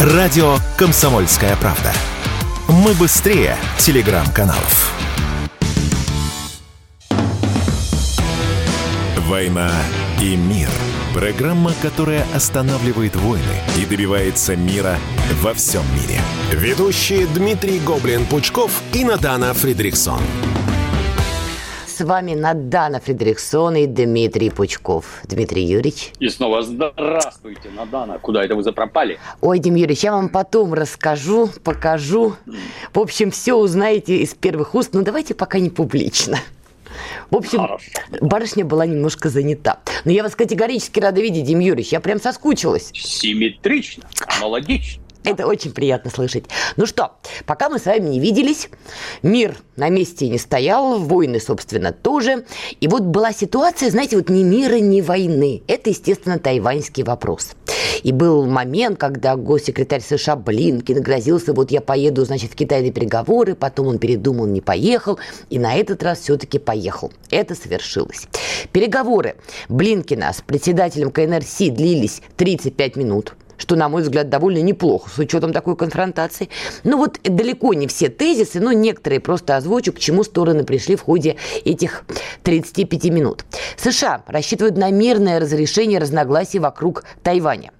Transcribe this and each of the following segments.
Радио «Комсомольская правда». Мы быстрее телеграм-каналов. «Война и мир» – программа, которая останавливает войны и добивается мира во всем мире. Ведущие Дмитрий Гоблин-Пучков и Надана Фридриксон. С вами Надана Фредериксон и Дмитрий Пучков. Дмитрий Юрьевич. И снова здравствуйте, Надана. Куда это вы запропали? Ой, Дим Юрьевич, я вам потом расскажу, покажу. В общем, все узнаете из первых уст, но давайте пока не публично. В общем, Хорошо. барышня была немножко занята. Но я вас категорически рада видеть, Дим Юрьевич. Я прям соскучилась. Симметрично, аналогично. Это очень приятно слышать. Ну что, пока мы с вами не виделись, мир на месте не стоял, войны, собственно, тоже. И вот была ситуация, знаете, вот ни мира, ни войны. Это, естественно, тайваньский вопрос. И был момент, когда госсекретарь США Блинкин грозился, вот я поеду, значит, в Китай на переговоры, потом он передумал, не поехал, и на этот раз все-таки поехал. Это совершилось. Переговоры Блинкина с председателем КНРС длились 35 минут что, на мой взгляд, довольно неплохо с учетом такой конфронтации. Ну вот далеко не все тезисы, но некоторые просто озвучу, к чему стороны пришли в ходе этих 35 минут. США рассчитывают на мирное разрешение разногласий вокруг Тайваня.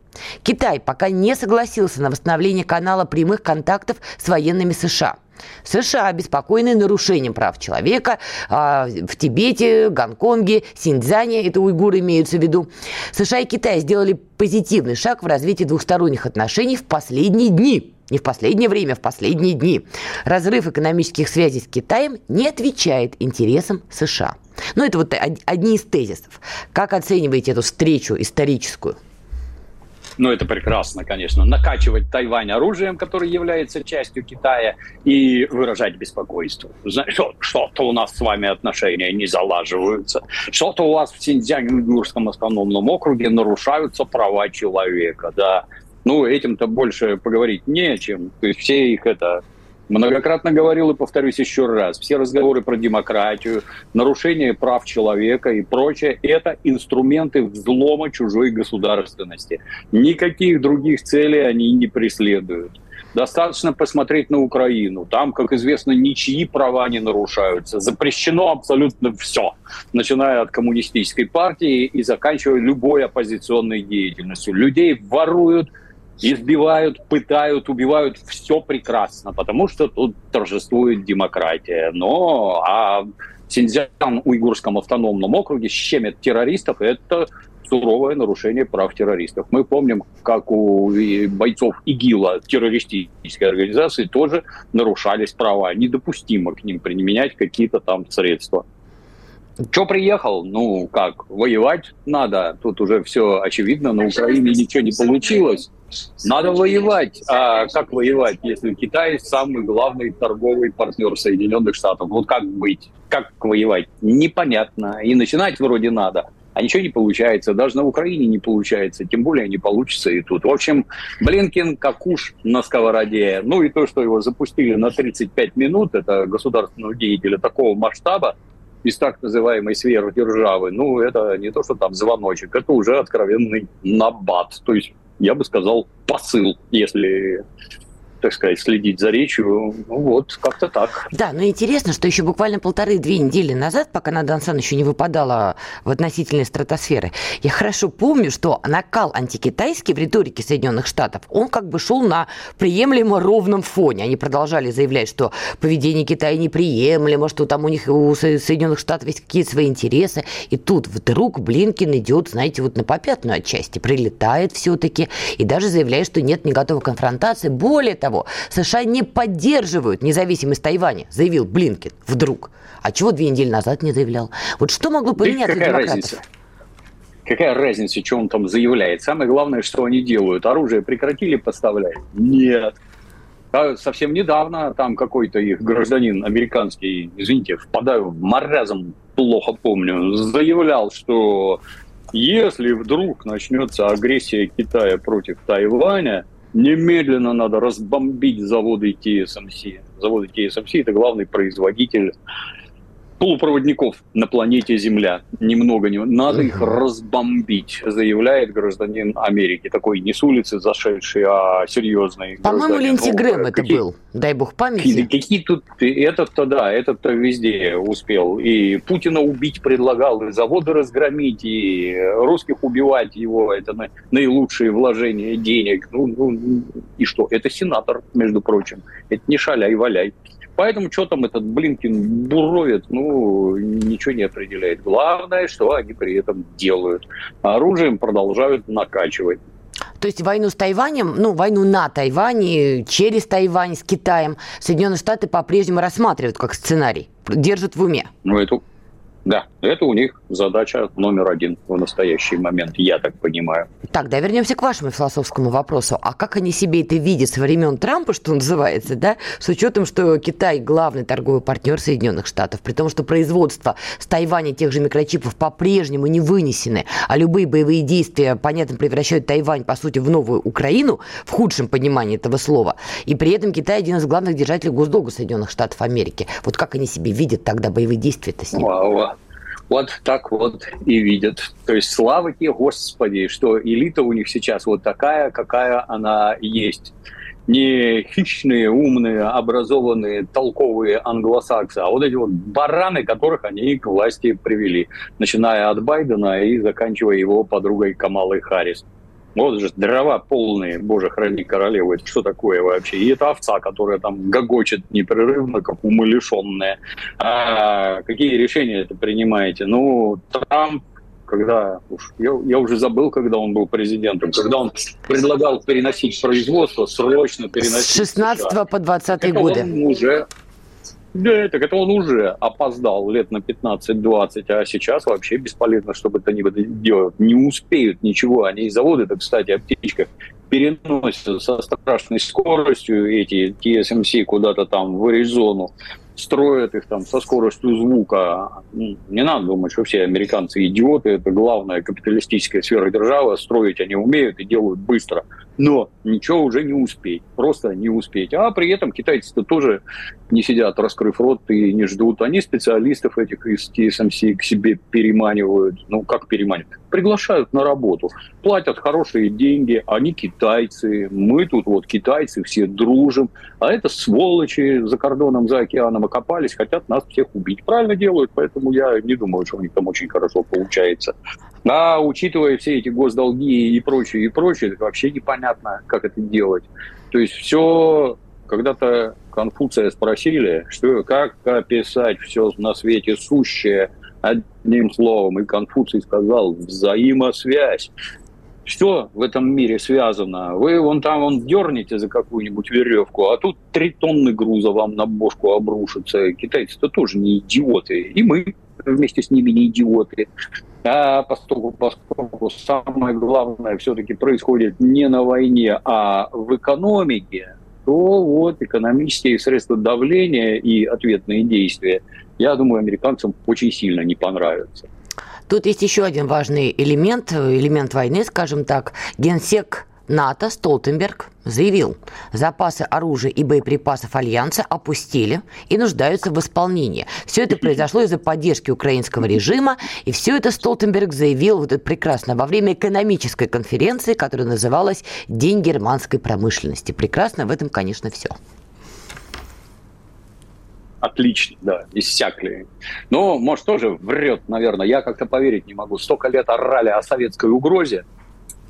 Китай пока не согласился на восстановление канала прямых контактов с военными США – США обеспокоены нарушением прав человека а, в Тибете, Гонконге, Синьцзяне, это уйгуры имеются в виду. США и Китай сделали позитивный шаг в развитии двухсторонних отношений в последние дни. Не в последнее время, в последние дни. Разрыв экономических связей с Китаем не отвечает интересам США. Ну, это вот одни из тезисов. Как оцениваете эту встречу историческую? Ну это прекрасно, конечно, накачивать Тайвань оружием, который является частью Китая, и выражать беспокойство. Что, что-то у нас с вами отношения не залаживаются, что-то у вас в Синьцзянь-Уйгурском автономном округе нарушаются права человека, да. Ну, этим-то больше поговорить не о чем. То есть все их это Многократно говорил и повторюсь еще раз, все разговоры про демократию, нарушение прав человека и прочее – это инструменты взлома чужой государственности. Никаких других целей они не преследуют. Достаточно посмотреть на Украину. Там, как известно, ничьи права не нарушаются. Запрещено абсолютно все, начиная от коммунистической партии и заканчивая любой оппозиционной деятельностью. Людей воруют, избивают, пытают, убивают, все прекрасно, потому что тут торжествует демократия. Но а Синьцзян уйгурском автономном округе щемят террористов, это суровое нарушение прав террористов. Мы помним, как у бойцов ИГИЛа, террористической организации, тоже нарушались права. Недопустимо к ним применять какие-то там средства. Че приехал? Ну, как, воевать надо. Тут уже все очевидно, на Украине ничего не получилось. Надо воевать. А как воевать, если Китай самый главный торговый партнер Соединенных Штатов? Вот как быть? Как воевать? Непонятно. И начинать вроде надо. А ничего не получается. Даже на Украине не получается. Тем более не получится и тут. В общем, Блинкин как уж на сковороде. Ну и то, что его запустили на 35 минут, это государственного деятеля такого масштаба, из так называемой сферы державы, ну, это не то, что там звоночек, это уже откровенный набат. То есть я бы сказал, посыл, если так сказать, следить за речью. Ну вот, как-то так. Да, но интересно, что еще буквально полторы-две недели назад, пока Надо Сан еще не выпадала в относительной стратосферы, я хорошо помню, что накал антикитайский в риторике Соединенных Штатов, он как бы шел на приемлемо ровном фоне. Они продолжали заявлять, что поведение Китая неприемлемо, что там у них у Соединенных Штатов есть какие-то свои интересы. И тут вдруг Блинкин идет, знаете, вот на попятную отчасти, прилетает все-таки и даже заявляет, что нет, не готова конфронтации. Более того, того, США не поддерживают независимость Тайваня, заявил Блинкин вдруг. А чего две недели назад не заявлял? Вот что могло поменяться Какая демократов? Разница? Какая разница, что он там заявляет? Самое главное, что они делают. Оружие прекратили поставлять? Нет. А совсем недавно там какой-то их гражданин американский, извините, впадаю в маразм, плохо помню, заявлял, что если вдруг начнется агрессия Китая против Тайваня, Немедленно надо разбомбить заводы TSMC. Заводы TSMC – это главный производитель полупроводников на планете Земля. Немного не надо их разбомбить, заявляет гражданин Америки. Такой не с улицы зашедший, а серьезный. По-моему, Линдси Грэм это какие, был. Дай бог памяти. Какие, какие тут... Этот-то, да, этот-то везде успел. И Путина убить предлагал, и заводы разгромить, и русских убивать его. Это наилучшие вложения денег. Ну, ну, и что? Это сенатор, между прочим. Это не шаляй-валяй. Поэтому что там этот Блинкин буровит, ну, ничего не определяет. Главное, что они при этом делают. Оружием продолжают накачивать. То есть войну с Тайванем, ну, войну на Тайване, через Тайвань, с Китаем, Соединенные Штаты по-прежнему рассматривают как сценарий, держат в уме. Ну, это, да, это у них задача номер один в настоящий момент, я так понимаю. Так, да, вернемся к вашему философскому вопросу. А как они себе это видят со времен Трампа, что называется, да, с учетом, что Китай главный торговый партнер Соединенных Штатов, при том, что производство с Тайваня тех же микрочипов по-прежнему не вынесены, а любые боевые действия, понятно, превращают Тайвань, по сути, в новую Украину, в худшем понимании этого слова, и при этом Китай один из главных держателей госдолга Соединенных Штатов Америки. Вот как они себе видят тогда боевые действия-то с ним? Вау, вот так вот и видят. То есть слава тебе, Господи, что элита у них сейчас вот такая, какая она есть. Не хищные, умные, образованные, толковые англосаксы, а вот эти вот бараны, которых они к власти привели, начиная от Байдена и заканчивая его подругой Камалой Харрис. Вот же дрова полные, боже, храни королеву, это что такое вообще? И это овца, которая там гогочет непрерывно, как умалишенная. А какие решения это принимаете? Ну, Трамп когда уж я, я уже забыл, когда он был президентом, когда он предлагал переносить производство, срочно переносить. С 16 по 20 годы. Он уже да, так это он уже опоздал лет на 15-20, а сейчас вообще бесполезно, чтобы это ни делать. Не успеют ничего. Они и заводы-то, кстати, о птичках переносят со страшной скоростью эти TSMC куда-то там в Аризону строят их там со скоростью звука. Не надо думать, что все американцы идиоты. Это главная капиталистическая сфера державы. Строить они умеют и делают быстро. Но ничего уже не успеть. Просто не успеть. А при этом китайцы-то тоже не сидят, раскрыв рот и не ждут. Они специалистов этих из TSMC к себе переманивают. Ну, как переманивают? Приглашают на работу. Платят хорошие деньги. Они китайцы. Мы тут вот китайцы все дружим. А это сволочи за кордоном, за океаном окопались, хотят нас всех убить. Правильно делают, поэтому я не думаю, что у них там очень хорошо получается. А учитывая все эти госдолги и прочее, и прочее, вообще непонятно, как это делать. То есть все когда-то Конфуция спросили, что как описать все на свете сущее одним словом, и Конфуций сказал взаимосвязь все в этом мире связано. Вы вон там вон дернете за какую-нибудь веревку, а тут три тонны груза вам на бошку обрушатся. Китайцы-то тоже не идиоты. И мы вместе с ними не идиоты. А поскольку, поскольку самое главное все-таки происходит не на войне, а в экономике, то вот экономические средства давления и ответные действия, я думаю, американцам очень сильно не понравятся. Тут есть еще один важный элемент, элемент войны, скажем так. Генсек НАТО Столтенберг заявил, запасы оружия и боеприпасов Альянса опустили и нуждаются в исполнении. Все это произошло из-за поддержки украинского режима, и все это Столтенберг заявил вот это прекрасно во время экономической конференции, которая называлась «День германской промышленности». Прекрасно в этом, конечно, все отлично, да, иссякли. Но, может, тоже врет, наверное. Я как-то поверить не могу. Столько лет орали о советской угрозе.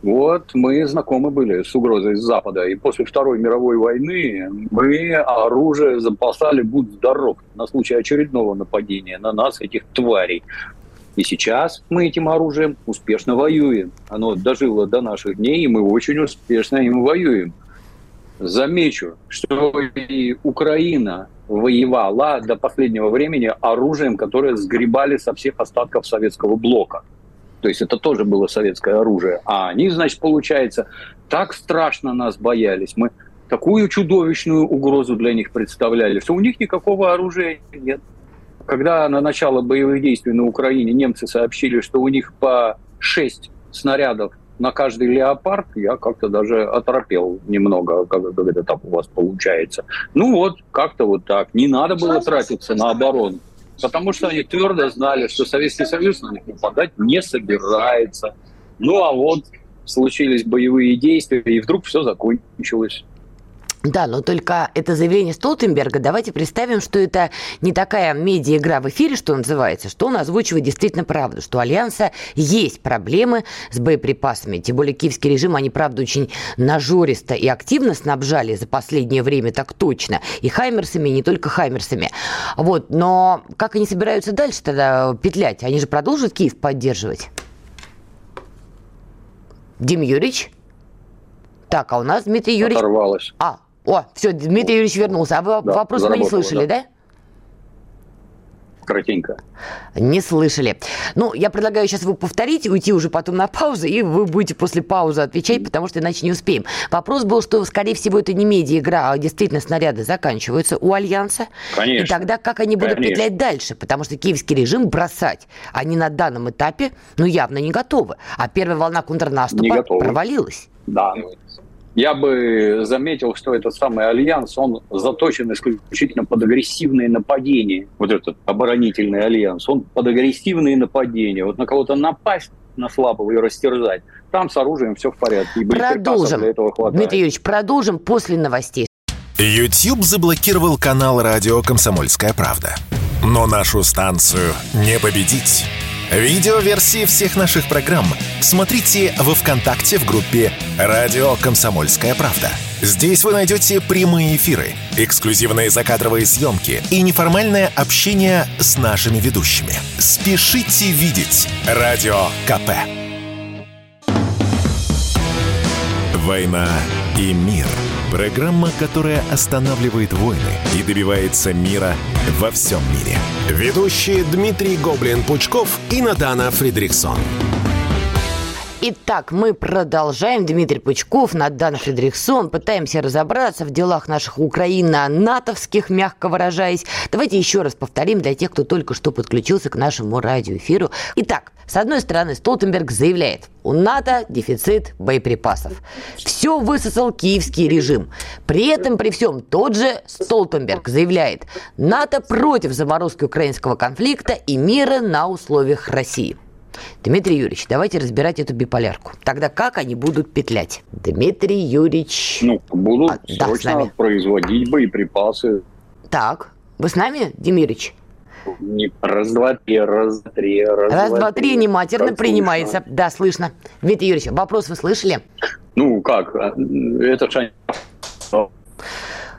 Вот мы знакомы были с угрозой с Запада. И после Второй мировой войны мы оружие запасали будь здоров на случай очередного нападения на нас, этих тварей. И сейчас мы этим оружием успешно воюем. Оно дожило до наших дней, и мы очень успешно им воюем. Замечу, что и Украина воевала до последнего времени оружием, которое сгребали со всех остатков советского блока. То есть это тоже было советское оружие. А они, значит, получается, так страшно нас боялись. Мы такую чудовищную угрозу для них представляли, что у них никакого оружия нет. Когда на начало боевых действий на Украине немцы сообщили, что у них по 6 снарядов на каждый леопард я как-то даже оторопел немного, как, как это так у вас получается. Ну вот, как-то вот так. Не надо было тратиться на оборону. Потому что они твердо знали, что Советский Союз на них нападать не собирается. Ну а вот случились боевые действия, и вдруг все закончилось. Да, но только это заявление Столтенберга, давайте представим, что это не такая медиа-игра в эфире, что называется, что он озвучивает действительно правду, что у Альянса есть проблемы с боеприпасами. Тем более киевский режим, они, правда, очень нажористо и активно снабжали за последнее время, так точно, и хаймерсами, и не только хаймерсами. Вот, но как они собираются дальше тогда петлять? Они же продолжат Киев поддерживать? Дим Юрьевич? Так, а у нас Дмитрий Юрьевич... Оторвалось. А, о, все, Дмитрий Юрьевич вернулся. А вы да, вопрос мы не слышали, да? Коротенько. Не слышали. Ну, я предлагаю сейчас вы повторить, уйти уже потом на паузу, и вы будете после паузы отвечать, потому что иначе не успеем. Вопрос был, что, скорее всего, это не медиа-игра, а действительно снаряды заканчиваются у Альянса. Конечно. И тогда как они будут Конечно. петлять дальше? Потому что киевский режим бросать они на данном этапе, ну, явно не готовы. А первая волна контрнаступа провалилась. Да, я бы заметил, что этот самый альянс, он заточен исключительно под агрессивные нападения. Вот этот оборонительный альянс, он под агрессивные нападения. Вот на кого-то напасть, на слабого и растерзать. Там с оружием все в порядке. И продолжим. Для этого хватает. Дмитрий Юрьевич, продолжим после новостей. YouTube заблокировал канал радио «Комсомольская правда». Но нашу станцию не победить. Видеоверсии всех наших программ смотрите во ВКонтакте в группе «Радио Комсомольская правда». Здесь вы найдете прямые эфиры, эксклюзивные закадровые съемки и неформальное общение с нашими ведущими. Спешите видеть «Радио КП». «Война и мир» – программа, которая останавливает войны и добивается мира во всем мире – Ведущие Дмитрий Гоблин-Пучков и Надана Фридриксон. Итак, мы продолжаем. Дмитрий Пучков, Надан Фредериксон. Пытаемся разобраться в делах наших украино-натовских, мягко выражаясь. Давайте еще раз повторим для тех, кто только что подключился к нашему радиоэфиру. Итак, с одной стороны, Столтенберг заявляет, у НАТО дефицит боеприпасов. Все высосал киевский режим. При этом, при всем, тот же Столтенберг заявляет, НАТО против заморозки украинского конфликта и мира на условиях России. Дмитрий Юрьевич, давайте разбирать эту биполярку. Тогда как они будут петлять? Дмитрий Юрьевич... Ну, будут а, срочно да, производить боеприпасы. Так, вы с нами, Дмитрий? Не, раз, два, три, раз, три, раз, раз два, три, не матерно как принимается. Слышно. Да, слышно. Дмитрий Юрьевич, вопрос вы слышали? Ну, как? А, это шань...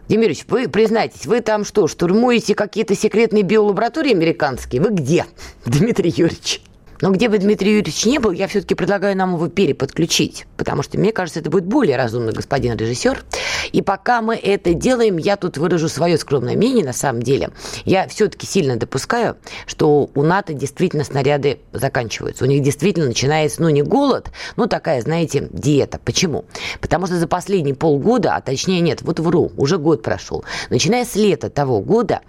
Демирович, вы признайтесь, вы там что, штурмуете какие-то секретные биолаборатории американские? Вы где, Дмитрий Юрьевич? Но где бы Дмитрий Юрьевич не был, я все-таки предлагаю нам его переподключить, потому что, мне кажется, это будет более разумный господин режиссер. И пока мы это делаем, я тут выражу свое скромное мнение, на самом деле. Я все-таки сильно допускаю, что у НАТО действительно снаряды заканчиваются. У них действительно начинается, ну, не голод, но такая, знаете, диета. Почему? Потому что за последние полгода, а точнее нет, вот вру, уже год прошел, начиная с лета того года,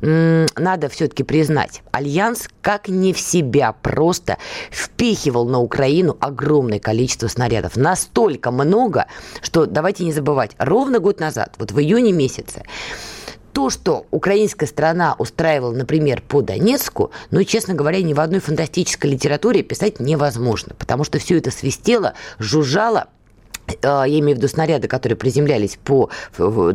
надо все-таки признать, Альянс как не в себя просто впихивал на Украину огромное количество снарядов. Настолько много, что давайте не забывать, ровно год назад, вот в июне месяце, то, что украинская страна устраивала, например, по Донецку, ну, честно говоря, ни в одной фантастической литературе писать невозможно, потому что все это свистело, жужжало, я имею в виду снаряды, которые приземлялись по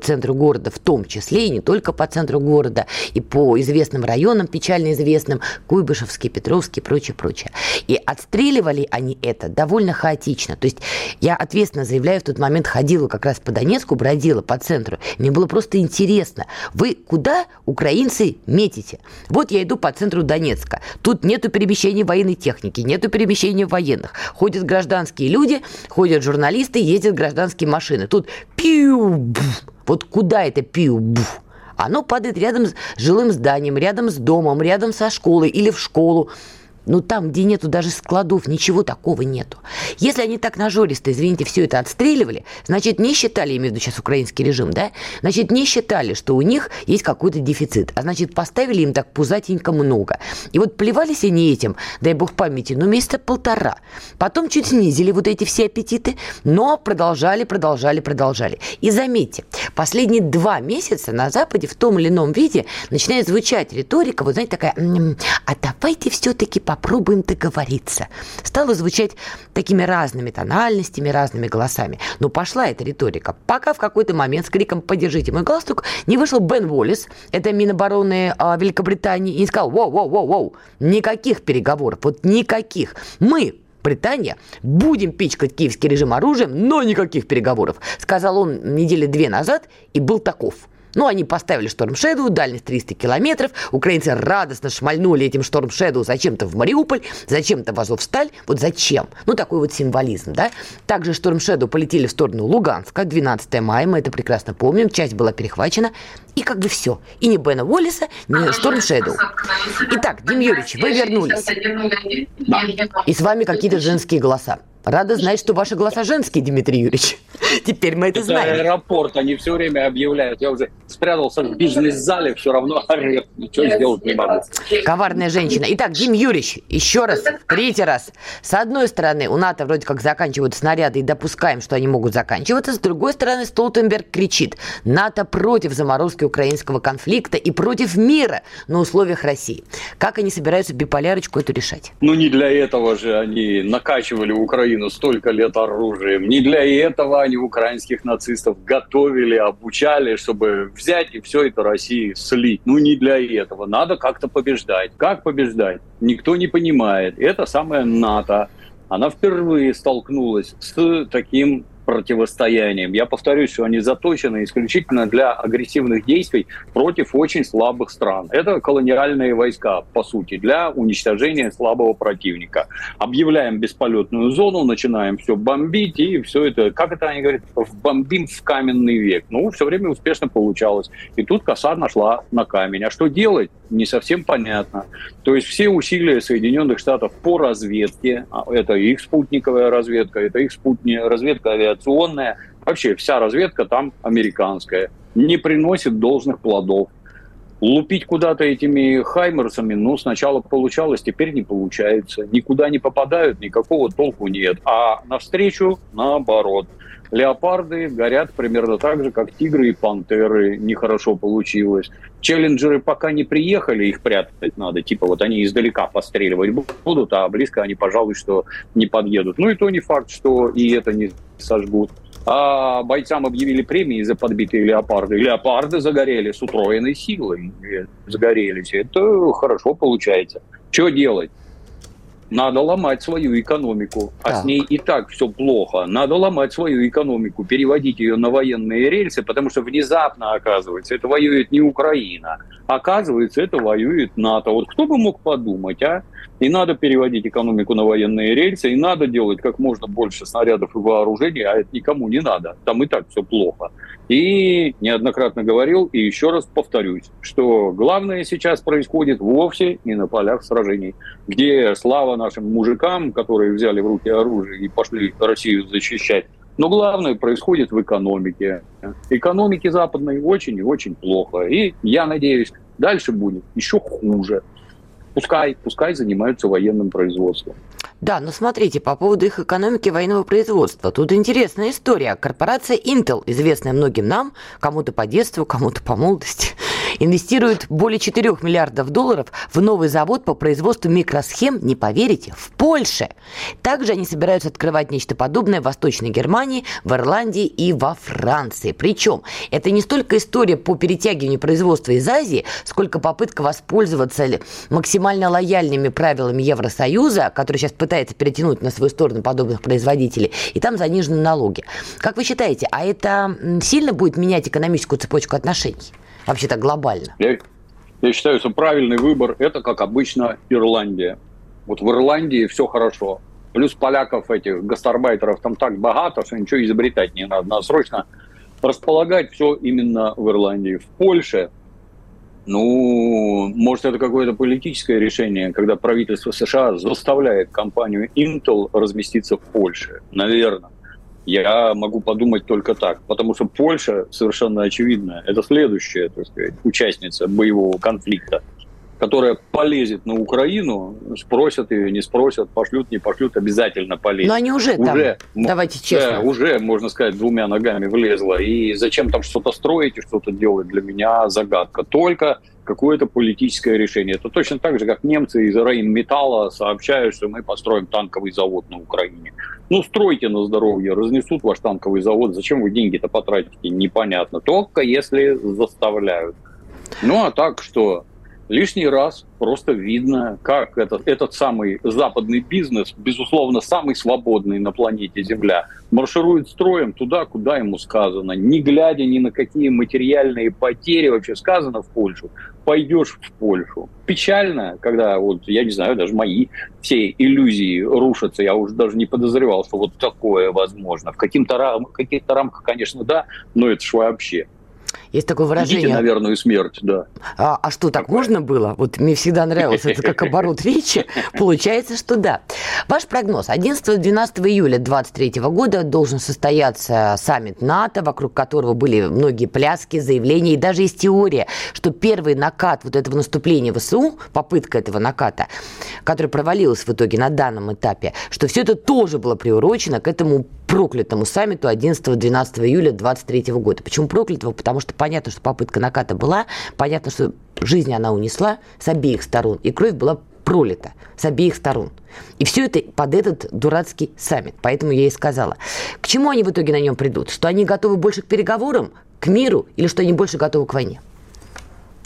центру города, в том числе и не только по центру города, и по известным районам, печально известным, Куйбышевский, Петровский и прочее, прочее. И отстреливали они это довольно хаотично. То есть я ответственно заявляю, в тот момент ходила как раз по Донецку, бродила по центру. Мне было просто интересно, вы куда, украинцы, метите? Вот я иду по центру Донецка. Тут нету перемещения военной техники, нету перемещения военных. Ходят гражданские люди, ходят журналисты, ездят гражданские машины. Тут пиу Вот куда это пиу Оно падает рядом с жилым зданием, рядом с домом, рядом со школой или в школу. Ну, там, где нету даже складов, ничего такого нету. Если они так нажористо, извините, все это отстреливали, значит, не считали, имею в виду сейчас украинский режим, да, значит, не считали, что у них есть какой-то дефицит. А значит, поставили им так пузатенько много. И вот плевались они этим, дай бог памяти, ну, месяца полтора. Потом чуть снизили вот эти все аппетиты, но продолжали, продолжали, продолжали. И заметьте, последние два месяца на Западе в том или ином виде начинает звучать риторика, вот знаете, такая, а давайте все-таки попробуем договориться. Стало звучать такими разными тональностями, разными голосами. Но пошла эта риторика. Пока в какой-то момент с криком «Поддержите мой галстук» не вышел Бен Уоллес, это Минобороны а, Великобритании, и не сказал «Воу-воу-воу-воу, никаких переговоров, вот никаких. Мы Британия, будем пичкать киевский режим оружием, но никаких переговоров, сказал он недели две назад и был таков. Ну, они поставили Шторм Шэдоу, дальность 300 километров. Украинцы радостно шмальнули этим Шторм Шэдоу зачем-то в Мариуполь, зачем-то в Азовсталь. Вот зачем? Ну, такой вот символизм, да? Также Шторм Шэдоу полетели в сторону Луганска. 12 мая, мы это прекрасно помним. Часть была перехвачена. И как бы все. И ни Бена Уоллиса, ни Шторм Шэдоу. Итак, Дим Юрьевич, вы вернулись. Да. И с вами какие-то женские голоса. Рада знать, что ваши голоса женские, Дмитрий Юрьевич. Теперь мы это, это знаем. аэропорт, они все время объявляют. Я уже спрятался в бизнес-зале, все равно орет. Ничего сделать не могу. Коварная женщина. Итак, Дим Юрьевич, еще раз, третий раз. С одной стороны, у НАТО вроде как заканчивают снаряды и допускаем, что они могут заканчиваться. С другой стороны, Столтенберг кричит. НАТО против заморозки украинского конфликта и против мира на условиях России. Как они собираются биполярочку эту решать? Ну, не для этого же они накачивали Украину Украину столько лет оружием. Не для этого они украинских нацистов готовили, обучали, чтобы взять и все это России слить. Ну, не для этого. Надо как-то побеждать. Как побеждать? Никто не понимает. Это самое НАТО. Она впервые столкнулась с таким противостоянием. Я повторюсь, что они заточены исключительно для агрессивных действий против очень слабых стран. Это колониальные войска, по сути, для уничтожения слабого противника. Объявляем бесполетную зону, начинаем все бомбить, и все это, как это они говорят, бомбим в каменный век. Ну, все время успешно получалось. И тут коса нашла на камень. А что делать? Не совсем понятно. То есть все усилия Соединенных Штатов по разведке, а это их спутниковая разведка, это их спутник, разведка авиации, авиационная, вообще вся разведка там американская, не приносит должных плодов. Лупить куда-то этими хаймерсами, ну, сначала получалось, теперь не получается. Никуда не попадают, никакого толку нет. А навстречу, наоборот. Леопарды горят примерно так же, как тигры и пантеры. Нехорошо получилось. Челленджеры пока не приехали, их прятать надо. Типа вот они издалека постреливать будут, а близко они, пожалуй, что не подъедут. Ну и то не факт, что и это не сожгут. А бойцам объявили премии за подбитые леопарды. Леопарды загорели с утроенной силой. Загорелись. Это хорошо получается. Что делать? Надо ломать свою экономику. А так. с ней и так все плохо. Надо ломать свою экономику, переводить ее на военные рельсы, потому что внезапно, оказывается, это воюет не Украина. Оказывается, это воюет НАТО. Вот кто бы мог подумать, а? И надо переводить экономику на военные рельсы, и надо делать как можно больше снарядов и вооружений, а это никому не надо. Там и так все плохо. И неоднократно говорил, и еще раз повторюсь, что главное сейчас происходит вовсе не на полях сражений, где слава нашим мужикам, которые взяли в руки оружие и пошли Россию защищать, но главное происходит в экономике. Экономике западной очень и очень плохо. И я надеюсь, дальше будет еще хуже. Пускай, пускай занимаются военным производством. Да, но смотрите, по поводу их экономики военного производства. Тут интересная история. Корпорация Intel, известная многим нам, кому-то по детству, кому-то по молодости, инвестирует более 4 миллиардов долларов в новый завод по производству микросхем, не поверите, в Польше. Также они собираются открывать нечто подобное в Восточной Германии, в Ирландии и во Франции. Причем это не столько история по перетягиванию производства из Азии, сколько попытка воспользоваться максимально лояльными правилами Евросоюза, который сейчас пытается перетянуть на свою сторону подобных производителей, и там занижены налоги. Как вы считаете, а это сильно будет менять экономическую цепочку отношений? Вообще-то глобально? Я, я считаю, что правильный выбор – это, как обычно, Ирландия. Вот в Ирландии все хорошо. Плюс поляков, этих гастарбайтеров там так богато, что ничего изобретать не надо. Надо срочно располагать все именно в Ирландии. В Польше Ну, может, это какое-то политическое решение, когда правительство США заставляет компанию Intel разместиться в Польше. Наверное. Я могу подумать только так, потому что Польша, совершенно очевидно, это следующая, так сказать, участница боевого конфликта которая полезет на Украину, спросят ее, не спросят, пошлют, не пошлют, обязательно полезет. Но они уже, уже там, давайте честно. Да, уже, можно сказать, двумя ногами влезла. И зачем там что-то строить и что-то делать, для меня загадка. Только какое-то политическое решение. Это точно так же, как немцы из Рейн-Металла сообщают, что мы построим танковый завод на Украине. Ну, стройте на здоровье, разнесут ваш танковый завод. Зачем вы деньги-то потратите? Непонятно. Только если заставляют. Ну, а так что? Лишний раз просто видно, как этот, этот самый западный бизнес, безусловно, самый свободный на планете Земля, марширует строем туда, куда ему сказано, не глядя ни на какие материальные потери, вообще сказано в Польшу, пойдешь в Польшу. Печально, когда, вот, я не знаю, даже мои все иллюзии рушатся, я уже даже не подозревал, что вот такое возможно. В каких-то рам- каких-то рамках, конечно, да, но это ж вообще. Есть такое выражение. Идите на верную смерть, да. А, а что, так Такое. можно было? Вот мне всегда нравилось это как оборот речи. Получается, что да. Ваш прогноз. 11-12 июля 2023 года должен состояться саммит НАТО, вокруг которого были многие пляски, заявления. И даже есть теория, что первый накат вот этого наступления ВСУ, попытка этого наката, которая провалилась в итоге на данном этапе, что все это тоже было приурочено к этому проклятому саммиту 11-12 июля 2023 года. Почему проклятого? Потому что понятно, что попытка наката была, понятно, что жизнь она унесла с обеих сторон, и кровь была пролита с обеих сторон. И все это под этот дурацкий саммит. Поэтому я и сказала. К чему они в итоге на нем придут? Что они готовы больше к переговорам, к миру, или что они больше готовы к войне?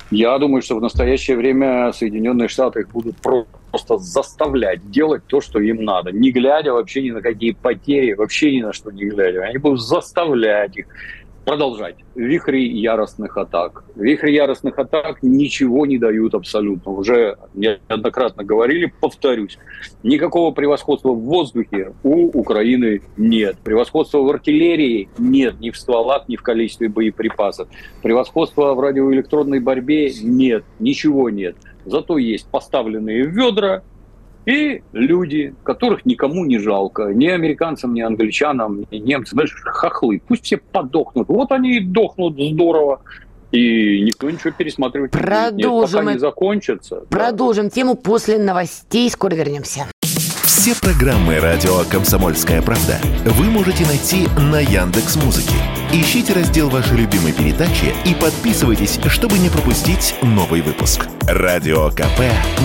Я думаю, что в настоящее время Соединенные Штаты будут просто заставлять делать то, что им надо, не глядя вообще ни на какие потери, вообще ни на что не глядя. Они будут заставлять их продолжать. Вихри яростных атак. Вихри яростных атак ничего не дают абсолютно. Уже неоднократно говорили, повторюсь. Никакого превосходства в воздухе у Украины нет. Превосходства в артиллерии нет. Ни в стволах, ни в количестве боеприпасов. Превосходства в радиоэлектронной борьбе нет. Ничего нет. Зато есть поставленные ведра, и люди, которых никому не жалко, ни американцам, ни англичанам, ни немцам, знаешь, хохлы, пусть все подохнут. Вот они и дохнут здорово. И никто ничего пересматривать Продолжим не будет. Пока не закончится. Продолжим да. тему после новостей. Скоро вернемся. Все программы радио Комсомольская правда вы можете найти на Яндекс Музыке. Ищите раздел вашей любимой передачи и подписывайтесь, чтобы не пропустить новый выпуск. Радио КП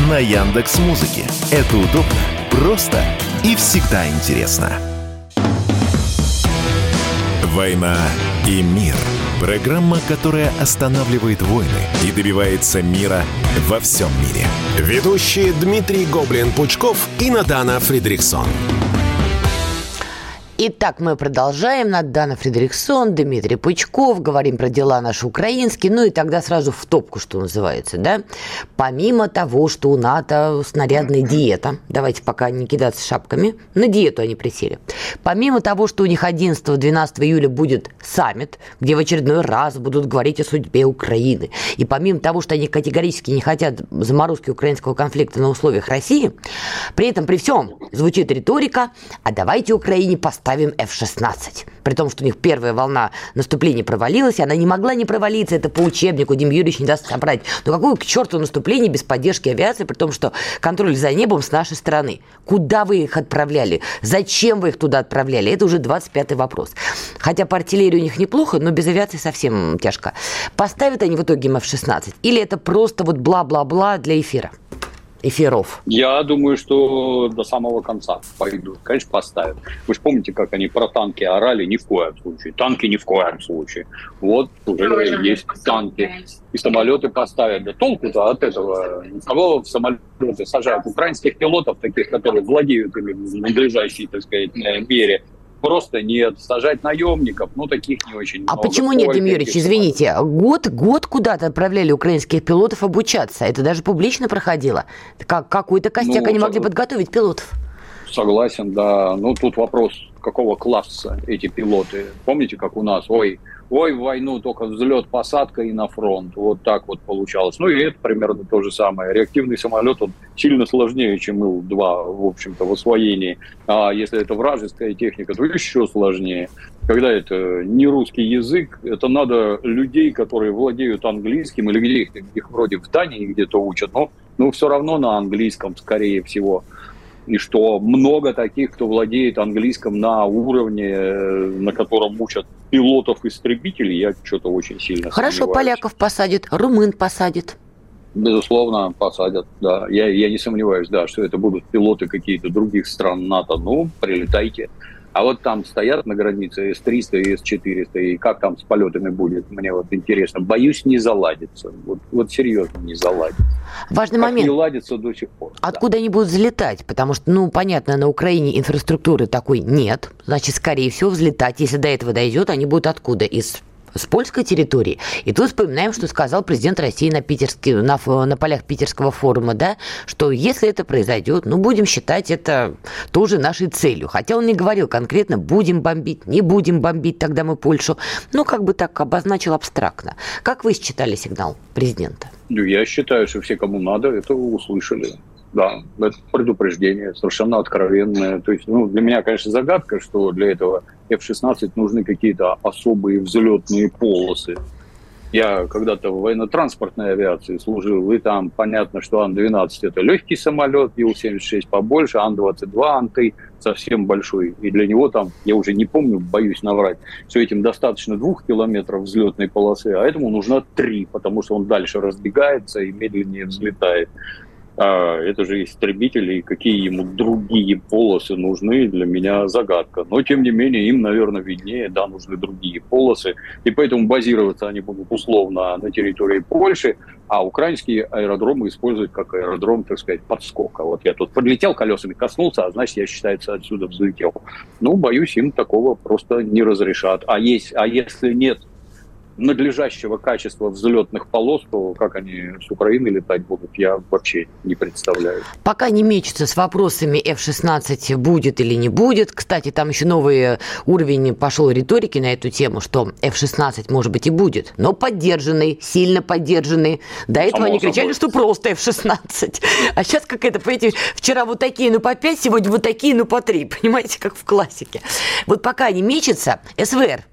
на Яндекс Музыке. Это удобно, просто и всегда интересно. Война и мир. Программа, которая останавливает войны и добивается мира во всем мире. Ведущие Дмитрий Гоблин-Пучков и Надана Фридриксон. Итак, мы продолжаем. Надана Фредериксон, Дмитрий Пучков. Говорим про дела наши украинские. Ну и тогда сразу в топку, что называется, да? Помимо того, что у НАТО снарядная диета, давайте пока не кидаться шапками, на диету они присели. Помимо того, что у них 11-12 июля будет саммит, где в очередной раз будут говорить о судьбе Украины. И помимо того, что они категорически не хотят заморозки украинского конфликта на условиях России, при этом при всем звучит риторика, а давайте Украине поставить ставим F-16. При том, что у них первая волна наступления провалилась, и она не могла не провалиться, это по учебнику, Дим Юрьевич не даст собрать. Но какое к черту наступление без поддержки авиации, при том, что контроль за небом с нашей стороны? Куда вы их отправляли? Зачем вы их туда отправляли? Это уже 25-й вопрос. Хотя по артиллерии у них неплохо, но без авиации совсем тяжко. Поставят они в итоге F-16? Или это просто вот бла-бла-бла для эфира? Эфиров? Я думаю, что до самого конца пойдут. Конечно, поставят. Вы же помните, как они про танки орали? Ни в коем случае. Танки ни в коем случае. Вот уже Тоже есть танки. И самолеты поставят. Да толку-то от этого. Кого в самолеты сажают? Украинских пилотов, таких, которые владеют ими в надлежащей, так сказать, мере просто нет. Сажать наемников, ну, таких не очень А много. почему нет, Дим Юрьевич, извините, год, год куда-то отправляли украинских пилотов обучаться. Это даже публично проходило. Как, какой-то костяк ну, они могли подготовить пилотов. Согласен, да. Ну, тут вопрос какого класса эти пилоты. Помните, как у нас, ой, ой, в войну только взлет, посадка и на фронт. Вот так вот получалось. Ну и это примерно то же самое. Реактивный самолет, он сильно сложнее, чем Ил-2, в общем-то, в освоении. А если это вражеская техника, то еще сложнее. Когда это не русский язык, это надо людей, которые владеют английским, или где их, их вроде в Дании где-то учат, но, но все равно на английском, скорее всего и что много таких, кто владеет английским на уровне, э, на котором учат пилотов-истребителей, я что-то очень сильно Хорошо, сомневаюсь. поляков посадят, румын посадят. Безусловно, посадят, да. Я, я не сомневаюсь, да, что это будут пилоты какие-то других стран НАТО. Ну, прилетайте. А вот там стоят на границе С-300 и С-400, и как там с полетами будет, мне вот интересно. Боюсь, не заладится. Вот, вот серьезно не заладится. Важный как момент. не ладится до сих пор. Откуда да. они будут взлетать? Потому что, ну, понятно, на Украине инфраструктуры такой нет. Значит, скорее всего, взлетать, если до этого дойдет, они будут откуда? Из с польской территории. И тут вспоминаем, что сказал президент России на, питерске, на, на полях питерского форума, да, что если это произойдет, ну, будем считать это тоже нашей целью. Хотя он не говорил конкретно, будем бомбить, не будем бомбить тогда мы Польшу. Ну, как бы так обозначил абстрактно. Как вы считали сигнал президента? Ну, я считаю, что все, кому надо, это услышали. Да, это предупреждение, совершенно откровенное. То есть, ну, для меня, конечно, загадка, что для этого F-16 нужны какие-то особые взлетные полосы. Я когда-то в военно-транспортной авиации служил, и там понятно, что Ан-12 это легкий самолет, Ил-76 побольше, Ан-22, Ан-3 совсем большой. И для него там, я уже не помню, боюсь наврать, все этим достаточно двух километров взлетной полосы, а этому нужно три, потому что он дальше разбегается и медленнее взлетает. А, это же истребители, и какие ему другие полосы нужны, для меня загадка. Но, тем не менее, им, наверное, виднее, да, нужны другие полосы, и поэтому базироваться они будут условно на территории Польши, а украинские аэродромы использовать как аэродром, так сказать, подскока. Вот я тут подлетел колесами, коснулся, а значит, я, считается, отсюда взлетел. Ну, боюсь, им такого просто не разрешат. А, есть, а если нет надлежащего качества взлетных полос, то как они с Украины летать будут, я вообще не представляю. Пока не мечутся с вопросами F-16 будет или не будет. Кстати, там еще новый уровень пошел риторики на эту тему, что F-16 может быть и будет, но поддержанный, сильно поддержанный. До этого Само они кричали, собой. что просто F-16. А сейчас как это, понимаете, вчера вот такие, ну по 5, сегодня вот такие, ну по 3. Понимаете, как в классике. Вот пока не мечется, СВР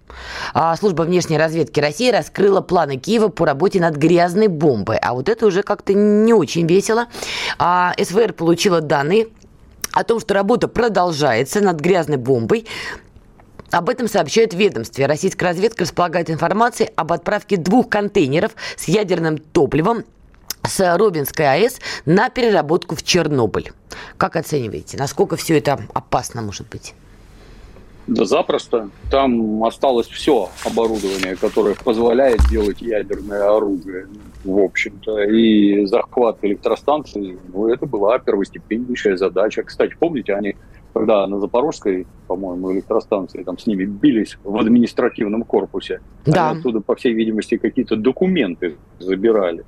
служба внешней разведки России раскрыла планы Киева по работе над грязной бомбой. А вот это уже как-то не очень весело. А, СВР получила данные о том, что работа продолжается над грязной бомбой. Об этом сообщают в ведомстве. Российская разведка располагает информацией об отправке двух контейнеров с ядерным топливом с Робинской АЭС на переработку в Чернобыль. Как оцениваете, насколько все это опасно может быть? Да запросто. Там осталось все оборудование, которое позволяет делать ядерное оружие, в общем-то. И захват электростанции, ну, это была первостепеннейшая задача. Кстати, помните, они когда на Запорожской, по-моему, электростанции там с ними бились в административном корпусе, да. они оттуда, по всей видимости, какие-то документы забирали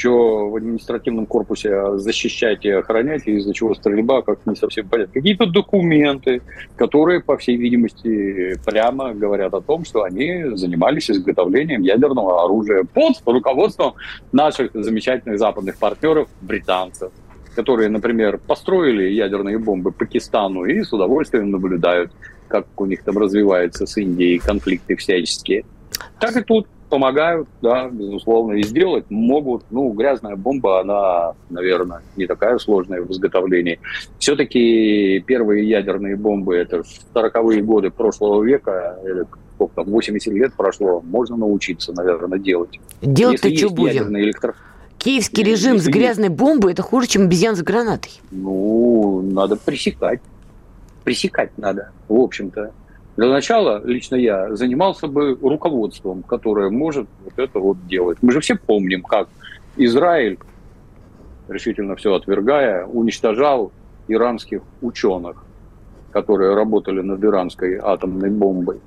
что в административном корпусе защищать и охранять, и из-за чего стрельба, как не совсем понятно. Какие-то документы, которые, по всей видимости, прямо говорят о том, что они занимались изготовлением ядерного оружия под руководством наших замечательных западных партнеров, британцев которые, например, построили ядерные бомбы Пакистану и с удовольствием наблюдают, как у них там развиваются с Индией конфликты всяческие. Так и тут помогают, да, безусловно, и сделать могут. Ну, грязная бомба, она, наверное, не такая сложная в изготовлении. Все-таки первые ядерные бомбы, это 40-е годы прошлого века, или сколько там, 80 лет прошло, можно научиться, наверное, делать. Делать-то что будем? Электро... Киевский режим с грязной бомбой – это хуже, чем обезьян с гранатой. Ну, надо пресекать. Пресекать надо, в общем-то. Для начала лично я занимался бы руководством, которое может вот это вот делать. Мы же все помним, как Израиль, решительно все отвергая, уничтожал иранских ученых, которые работали над иранской атомной бомбой.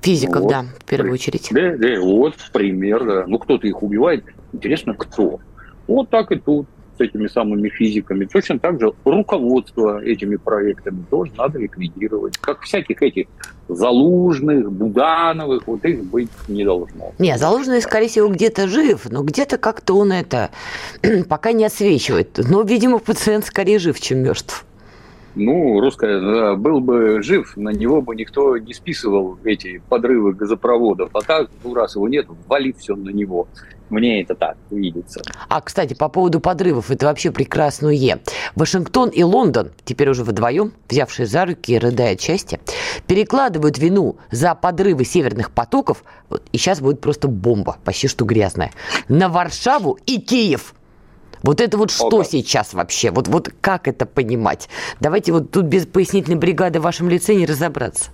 Физиков, вот. да, в первую очередь. Да, да, вот пример, да. Ну, кто-то их убивает. Интересно, кто? Вот так и тут. С этими самыми физиками. Точно так же руководство этими проектами тоже надо ликвидировать. Как всяких этих Залужных, Будановых, вот их быть не должно. Не, Залужный, скорее всего, где-то жив, но где-то как-то он это пока не отсвечивает. Но, видимо, пациент скорее жив, чем мертв. Ну, русская, был бы жив, на него бы никто не списывал эти подрывы газопроводов. А так, ну, раз его нет, вали все на него. Мне это так видится. А, кстати, по поводу подрывов, это вообще прекрасное. Вашингтон и Лондон, теперь уже вдвоем, взявшие за руки и рыдая от перекладывают вину за подрывы северных потоков, и сейчас будет просто бомба, почти что грязная, на Варшаву и Киев. Вот это вот что Ого. сейчас вообще? Вот, вот как это понимать? Давайте вот тут без пояснительной бригады в вашем лице не разобраться.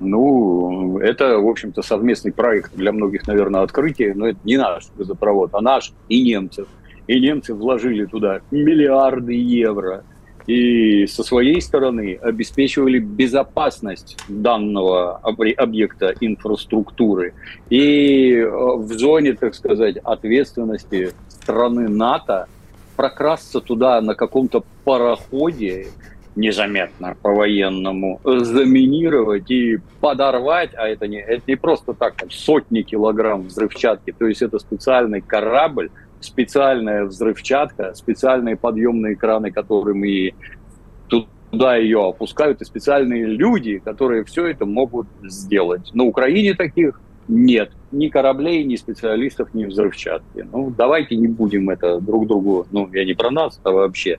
Ну, это, в общем-то, совместный проект для многих, наверное, открытие, но это не наш газопровод, а наш и немцев. И немцы вложили туда миллиарды евро и со своей стороны обеспечивали безопасность данного объекта инфраструктуры. И э, в зоне, так сказать, ответственности страны НАТО прокрасться туда на каком-то пароходе незаметно по-военному, заминировать и подорвать, а это не, это не просто так, там, сотни килограмм взрывчатки, то есть это специальный корабль, специальная взрывчатка, специальные подъемные краны, которыми туда ее опускают, и специальные люди, которые все это могут сделать. На Украине таких нет ни кораблей, ни специалистов, ни взрывчатки. Ну, давайте не будем это друг другу, ну, я не про нас, а вообще,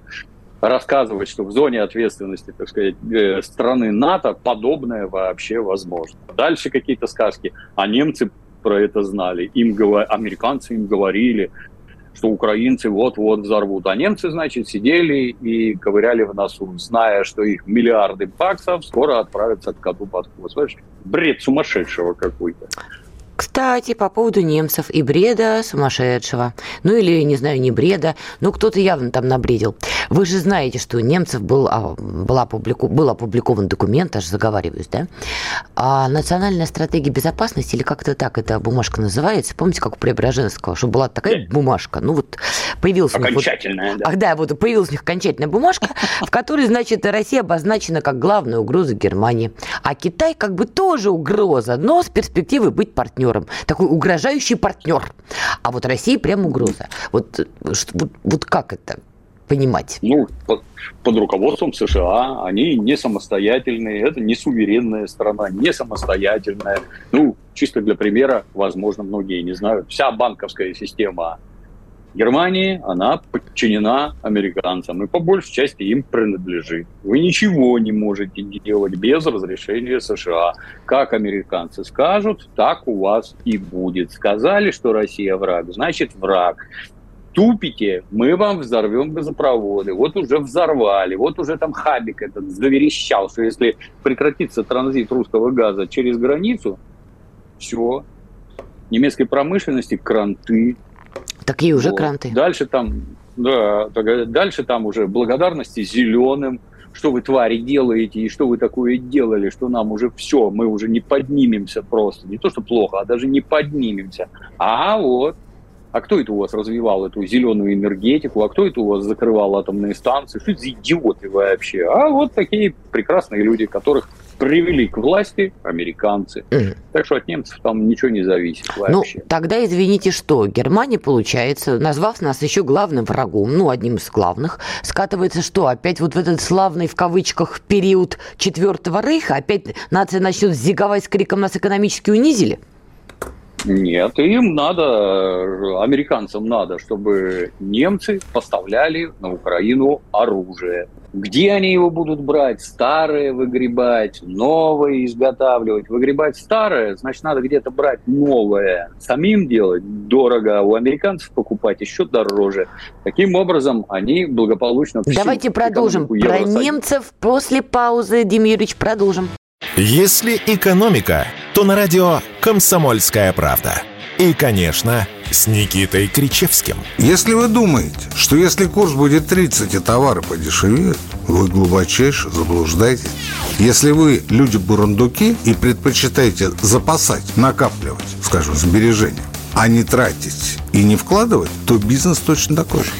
рассказывать, что в зоне ответственности, так сказать, э, страны НАТО подобное вообще возможно. Дальше какие-то сказки, а немцы про это знали, им американцы им говорили, что украинцы вот-вот взорвут. А немцы, значит, сидели и ковыряли в носу, зная, что их миллиарды баксов скоро отправятся к коту под хвост. Бред сумасшедшего какой-то. Кстати, по поводу немцев и бреда сумасшедшего. Ну или, не знаю, не бреда, но кто-то явно там набредил. Вы же знаете, что у немцев был, а, была публику, был опубликован документ, аж заговариваюсь, да? А национальная стратегия безопасности, или как-то так эта бумажка называется, помните, как у Преображенского, что была такая бумажка, ну вот появилась... Окончательная, вот, да. Ах, да, вот появилась у них окончательная бумажка, в которой, значит, Россия обозначена как главная угроза Германии. А Китай как бы тоже угроза, но с перспективой быть партнером такой угрожающий партнер. А вот Россия прям угроза. Вот, вот, вот как это понимать? Ну, под, под руководством США они не самостоятельные, это не суверенная страна, не самостоятельная. Ну, чисто для примера, возможно, многие не знают, вся банковская система Германии, она подчинена американцам и по большей части им принадлежит. Вы ничего не можете делать без разрешения США. Как американцы скажут, так у вас и будет. Сказали, что Россия враг, значит враг. Тупите, мы вам взорвем газопроводы. Вот уже взорвали, вот уже там Хабик этот заверещал, что если прекратится транзит русского газа через границу, все, немецкой промышленности кранты, Такие уже вот. кранты. Дальше там, да, дальше там уже благодарности зеленым, что вы, твари, делаете, и что вы такое делали, что нам уже все, мы уже не поднимемся просто. Не то, что плохо, а даже не поднимемся. А вот, а кто это у вас развивал эту зеленую энергетику, а кто это у вас закрывал атомные станции, что это за идиоты вообще? А вот такие прекрасные люди, которых привели к власти американцы. Mm. Так что от немцев там ничего не зависит ну, вообще. Ну, тогда извините, что Германия, получается, назвав нас еще главным врагом, ну, одним из главных, скатывается что? Опять вот в этот славный, в кавычках, период Четвертого Рейха? Опять нация начнет зиговать с криком «нас экономически унизили»? Нет, им надо, американцам надо, чтобы немцы поставляли на Украину оружие. Где они его будут брать? Старое выгребать, новое изготавливать. Выгребать старое, значит, надо где-то брать новое. Самим делать дорого, а у американцев покупать еще дороже. Таким образом, они благополучно... Давайте продолжим. Про немцев после паузы, Дим продолжим. Если экономика, то на радио «Комсомольская правда». И, конечно, с Никитой Кричевским. Если вы думаете, что если курс будет 30 и товары подешевеют, вы глубочайше заблуждаетесь. Если вы люди-бурундуки и предпочитаете запасать, накапливать, скажем, сбережения, а не тратить и не вкладывать, то бизнес точно такой же.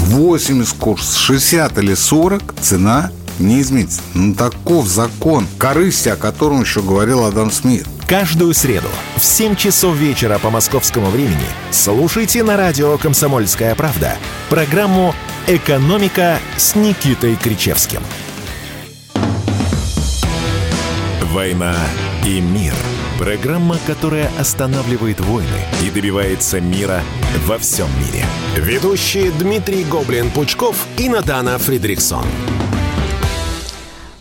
80 курс, 60 или 40, цена не изменится. Ну, таков закон корысти, о котором еще говорил Адам Смит. Каждую среду в 7 часов вечера по московскому времени слушайте на радио «Комсомольская правда» программу «Экономика» с Никитой Кричевским. «Война и мир» – программа, которая останавливает войны и добивается мира во всем мире. Ведущие Дмитрий Гоблин-Пучков и Надана Фридриксон.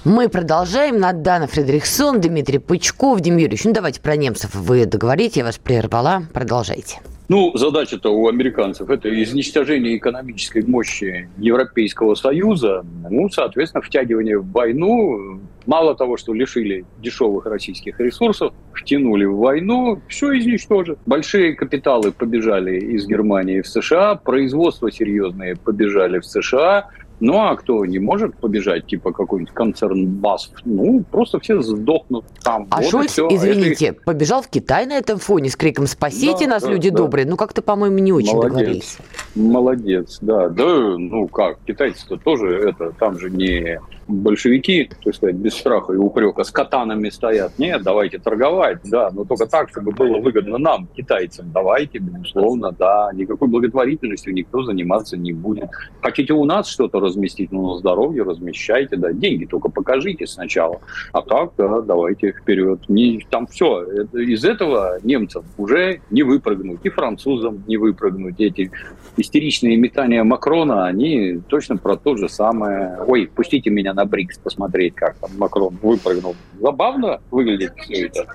Мы продолжаем. Надана Фредериксон, Дмитрий Пучков, Юрьевич. Ну, давайте про немцев вы договорите, я вас прервала. Продолжайте. Ну, задача-то у американцев – это изничтожение экономической мощи Европейского Союза, ну, соответственно, втягивание в войну. Мало того, что лишили дешевых российских ресурсов, втянули в войну, все изничтожит. Большие капиталы побежали из Германии в США, производства серьезные побежали в США, ну, а кто не может побежать, типа какой-нибудь концерн БАСФ, ну, просто все сдохнут там. А вот Шольц, извините, Это... побежал в Китай на этом фоне с криком «Спасите да, нас, да, люди да. добрые». Ну, как-то, по-моему, не очень Молодец. договорились. Молодец, да. Да, ну как, китайцы-то тоже это, там же не большевики, так сказать, без страха и упрека, с катанами стоят. Нет, давайте торговать, да, но только так, чтобы было выгодно нам, китайцам. Давайте, безусловно, да. Никакой благотворительностью никто заниматься не будет. Хотите у нас что-то разместить, ну, на здоровье размещайте, да. Деньги только покажите сначала. А так, да, давайте вперед. Не, там все. Из этого немцам уже не выпрыгнуть. И французам не выпрыгнуть. Эти истеричные метания Макрона, они точно про то же самое. Ой, пустите меня на БРИКС посмотреть, как там Макрон выпрыгнул. Забавно выглядит все это.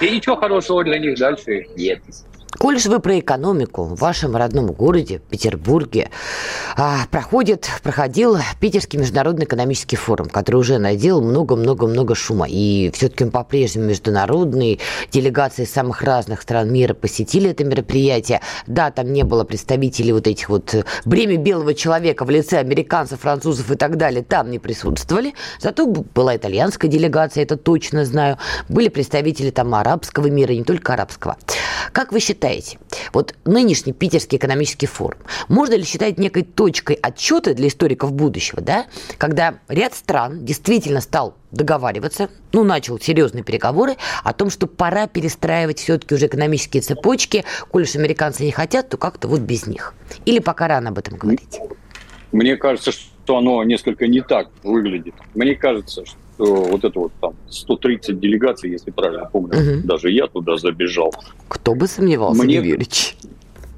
И ничего хорошего для них дальше нет. Коль же вы про экономику в вашем родном городе, Петербурге, а, проходит, проходил Питерский международный экономический форум, который уже наделал много-много-много шума. И все-таки по-прежнему международные делегации самых разных стран мира посетили это мероприятие. Да, там не было представителей вот этих вот бремя белого человека в лице американцев, французов и так далее, там не присутствовали. Зато была итальянская делегация, это точно знаю. Были представители там арабского мира, не только арабского. Как вы считаете, вот нынешний Питерский экономический форум, можно ли считать некой точкой отчета для историков будущего, да, когда ряд стран действительно стал договариваться, ну, начал серьезные переговоры о том, что пора перестраивать все-таки уже экономические цепочки, коль уж американцы не хотят, то как-то вот без них. Или пока рано об этом говорить? Мне кажется, что оно несколько не так выглядит. Мне кажется, что вот это вот там 130 делегаций, если правильно помню, угу. даже я туда забежал. Кто бы сомневался, Мне... Юрьевич.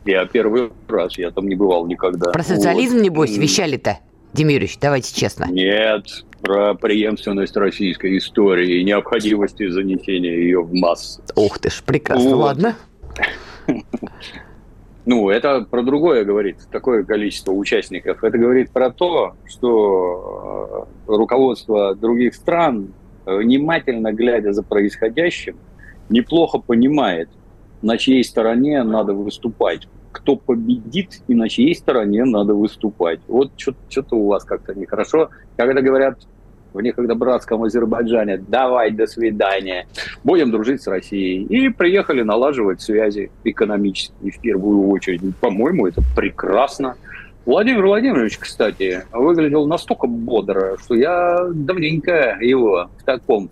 Я первый раз, я там не бывал никогда. Про социализм, вот. небось, вещали-то, Демирович, давайте честно. Нет, про преемственность российской истории и необходимости занесения ее в массы. Ух ты ж, прекрасно, вот. ладно. Ну, это про другое говорит, такое количество участников. Это говорит про то, что э, руководство других стран, э, внимательно глядя за происходящим, неплохо понимает, на чьей стороне надо выступать, кто победит и на чьей стороне надо выступать. Вот что-то у вас как-то нехорошо. Когда говорят в некогда братском Азербайджане, давай, до свидания, будем дружить с Россией. И приехали налаживать связи экономические в первую очередь. По-моему, это прекрасно. Владимир Владимирович, кстати, выглядел настолько бодро, что я давненько его в таком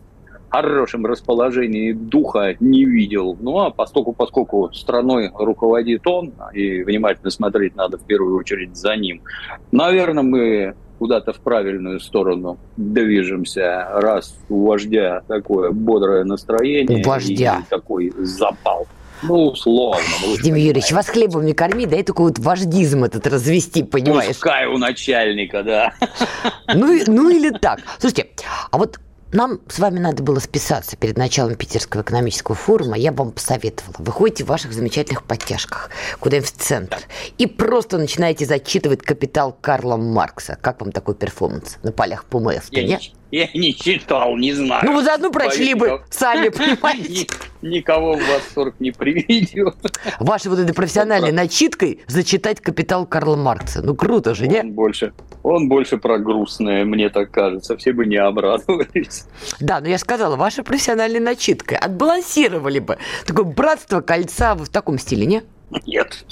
хорошем расположении духа не видел. Ну, а поскольку, поскольку страной руководит он, и внимательно смотреть надо в первую очередь за ним, наверное, мы куда-то в правильную сторону движемся, раз у вождя такое бодрое настроение. У вождя. И такой запал. Ну, условно. Ну, Дим Юрьевич, вас хлебом не корми, дай только вот вождизм этот развести, понимаешь? Пускай у начальника, да. Ну, ну или так. Слушайте, а вот нам с вами надо было списаться перед началом Питерского экономического форума. Я бы вам посоветовала. Выходите в ваших замечательных подтяжках куда-нибудь в центр и просто начинаете зачитывать «Капитал» Карла Маркса. Как вам такой перформанс на полях ПМС? Я, не, я не читал, не знаю. Ну, вы заодно прочли бы сами, понимаете? Никого в восторг не приведет. Вашей вот этой профессиональной начиткой зачитать «Капитал» Карла Маркса. Ну, круто же, не? Он больше, он больше про грустное, мне так кажется. Все бы не обрадовались. Да, но я сказала, ваша профессиональная начитка. Отбалансировали бы. Такое братство кольца в таком стиле, не? Нет.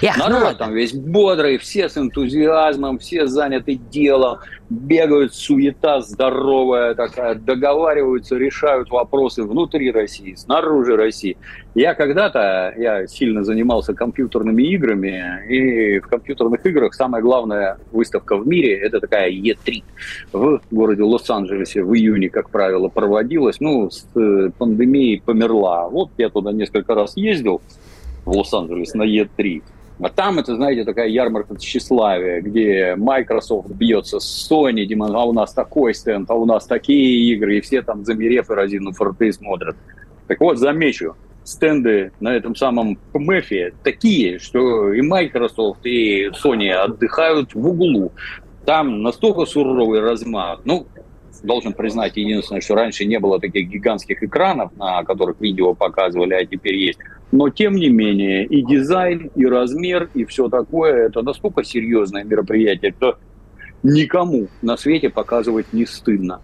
Эх, Народ ну там весь бодрый, все с энтузиазмом, все заняты делом, бегают, суета здоровая такая, договариваются, решают вопросы внутри России, снаружи России. Я когда-то, я сильно занимался компьютерными играми, и в компьютерных играх самая главная выставка в мире – это такая E3 в городе Лос-Анджелесе в июне, как правило, проводилась. Ну, с э, пандемией померла. Вот я туда несколько раз ездил, в Лос-Анджелес на E3. А там это, знаете, такая ярмарка тщеславия, где Microsoft бьется с Sony, а у нас такой стенд, а у нас такие игры, и все там замерев и разинув рты смотрят. Так вот, замечу, стенды на этом самом МЭФе такие, что и Microsoft, и Sony отдыхают в углу. Там настолько суровый размах. Ну, должен признать единственное, что раньше не было таких гигантских экранов, на которых видео показывали, а теперь есть. Но тем не менее и дизайн, и размер, и все такое, это настолько серьезное мероприятие, что никому на свете показывать не стыдно.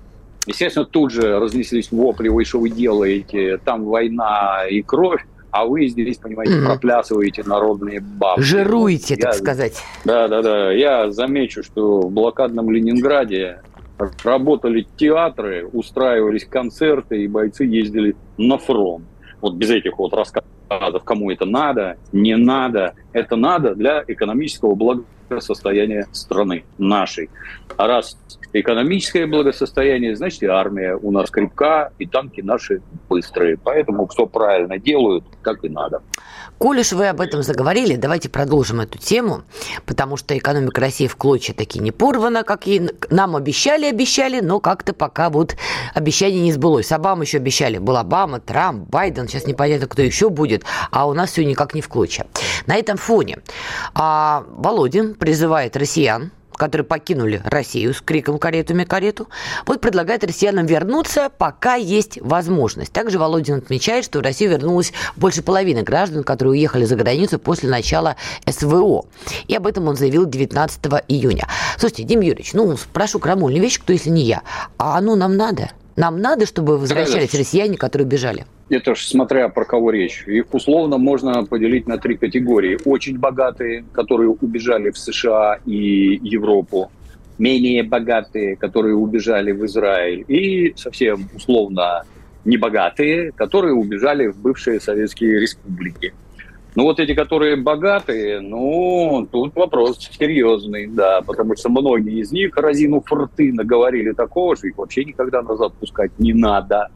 Естественно, тут же разнеслись вопли, вы что вы делаете, там война и кровь, а вы здесь, понимаете, mm-hmm. проплясываете народные бабки. Жируете, я, так сказать. Да, да, да. Я замечу, что в блокадном Ленинграде работали театры, устраивались концерты, и бойцы ездили на фронт. Вот без этих вот рассказов, кому это надо, не надо. Это надо для экономического благосостояния страны нашей. А раз экономическое благосостояние, значит и армия у нас крепка, и танки наши быстрые. Поэтому все правильно делают, как и надо. Коль уж вы об этом заговорили, давайте продолжим эту тему, потому что экономика России в клочья таки не порвана, как и нам обещали, обещали, но как-то пока вот обещание не сбылось. Обам еще обещали. Был Обама, Трамп, Байден, сейчас непонятно, кто еще будет, а у нас все никак не в клочья. На этом фоне а, Володин призывает россиян которые покинули Россию с криком «каретами карету», вот предлагает россиянам вернуться, пока есть возможность. Также Володин отмечает, что в Россию вернулось больше половины граждан, которые уехали за границу после начала СВО. И об этом он заявил 19 июня. Слушайте, Дим Юрьевич, ну, спрошу крамольную вещь, кто если не я. А оно нам надо? Нам надо, чтобы возвращались россияне, которые бежали? Это ж смотря про кого речь. Их условно можно поделить на три категории. Очень богатые, которые убежали в США и Европу. Менее богатые, которые убежали в Израиль. И совсем условно небогатые, которые убежали в бывшие советские республики. Ну, вот эти, которые богатые, ну, тут вопрос серьезный, да, потому что многие из них, разину форты, наговорили такого, что их вообще никогда назад пускать не надо.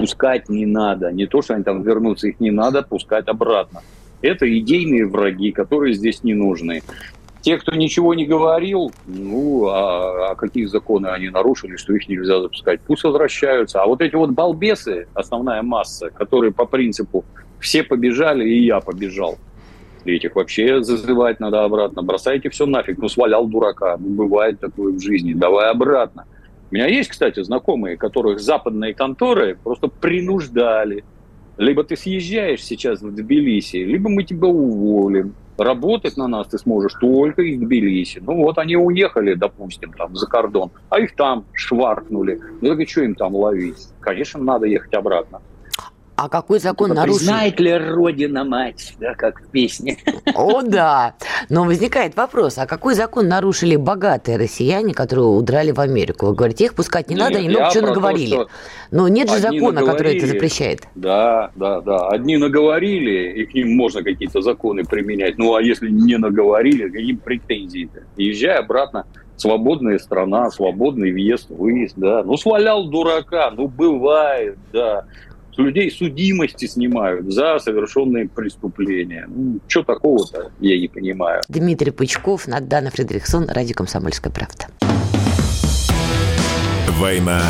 Пускать не надо. Не то, что они там вернутся, их не надо пускать обратно. Это идейные враги, которые здесь не нужны. Те, кто ничего не говорил, ну, а, а какие законы они нарушили, что их нельзя запускать, пусть возвращаются. А вот эти вот балбесы, основная масса, которые по принципу все побежали, и я побежал. Этих вообще зазывать надо обратно. Бросайте все нафиг. Ну, свалял дурака. Ну, бывает такое в жизни. Давай обратно. У меня есть, кстати, знакомые, которых западные конторы просто принуждали. Либо ты съезжаешь сейчас в Тбилиси, либо мы тебя уволим. Работать на нас ты сможешь только из Тбилиси. Ну вот они уехали, допустим, там за кордон, а их там шваркнули. Ну так и что им там ловить? Конечно, надо ехать обратно. А какой закон типа, нарушен? Знает ли Родина мать, да, как в песне? О, да. Но возникает вопрос, а какой закон нарушили богатые россияне, которые удрали в Америку? Вы говорите, их пускать не надо, они много чего наговорили. То, Но нет же закона, который это запрещает. Да, да, да. Одни наговорили, и к ним можно какие-то законы применять. Ну, а если не наговорили, какие претензии-то? Езжай обратно свободная страна, свободный въезд, выезд, да. Ну, свалял дурака, ну, бывает, да людей судимости снимают за совершенные преступления. Ну, что такого-то, я не понимаю. Дмитрий Пучков, Надана Фредериксон, Радио «Комсомольская правда». «Война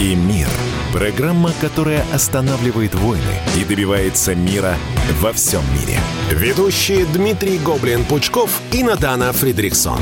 и мир». Программа, которая останавливает войны и добивается мира во всем мире. Ведущие Дмитрий Гоблин-Пучков и Надана Фредериксон.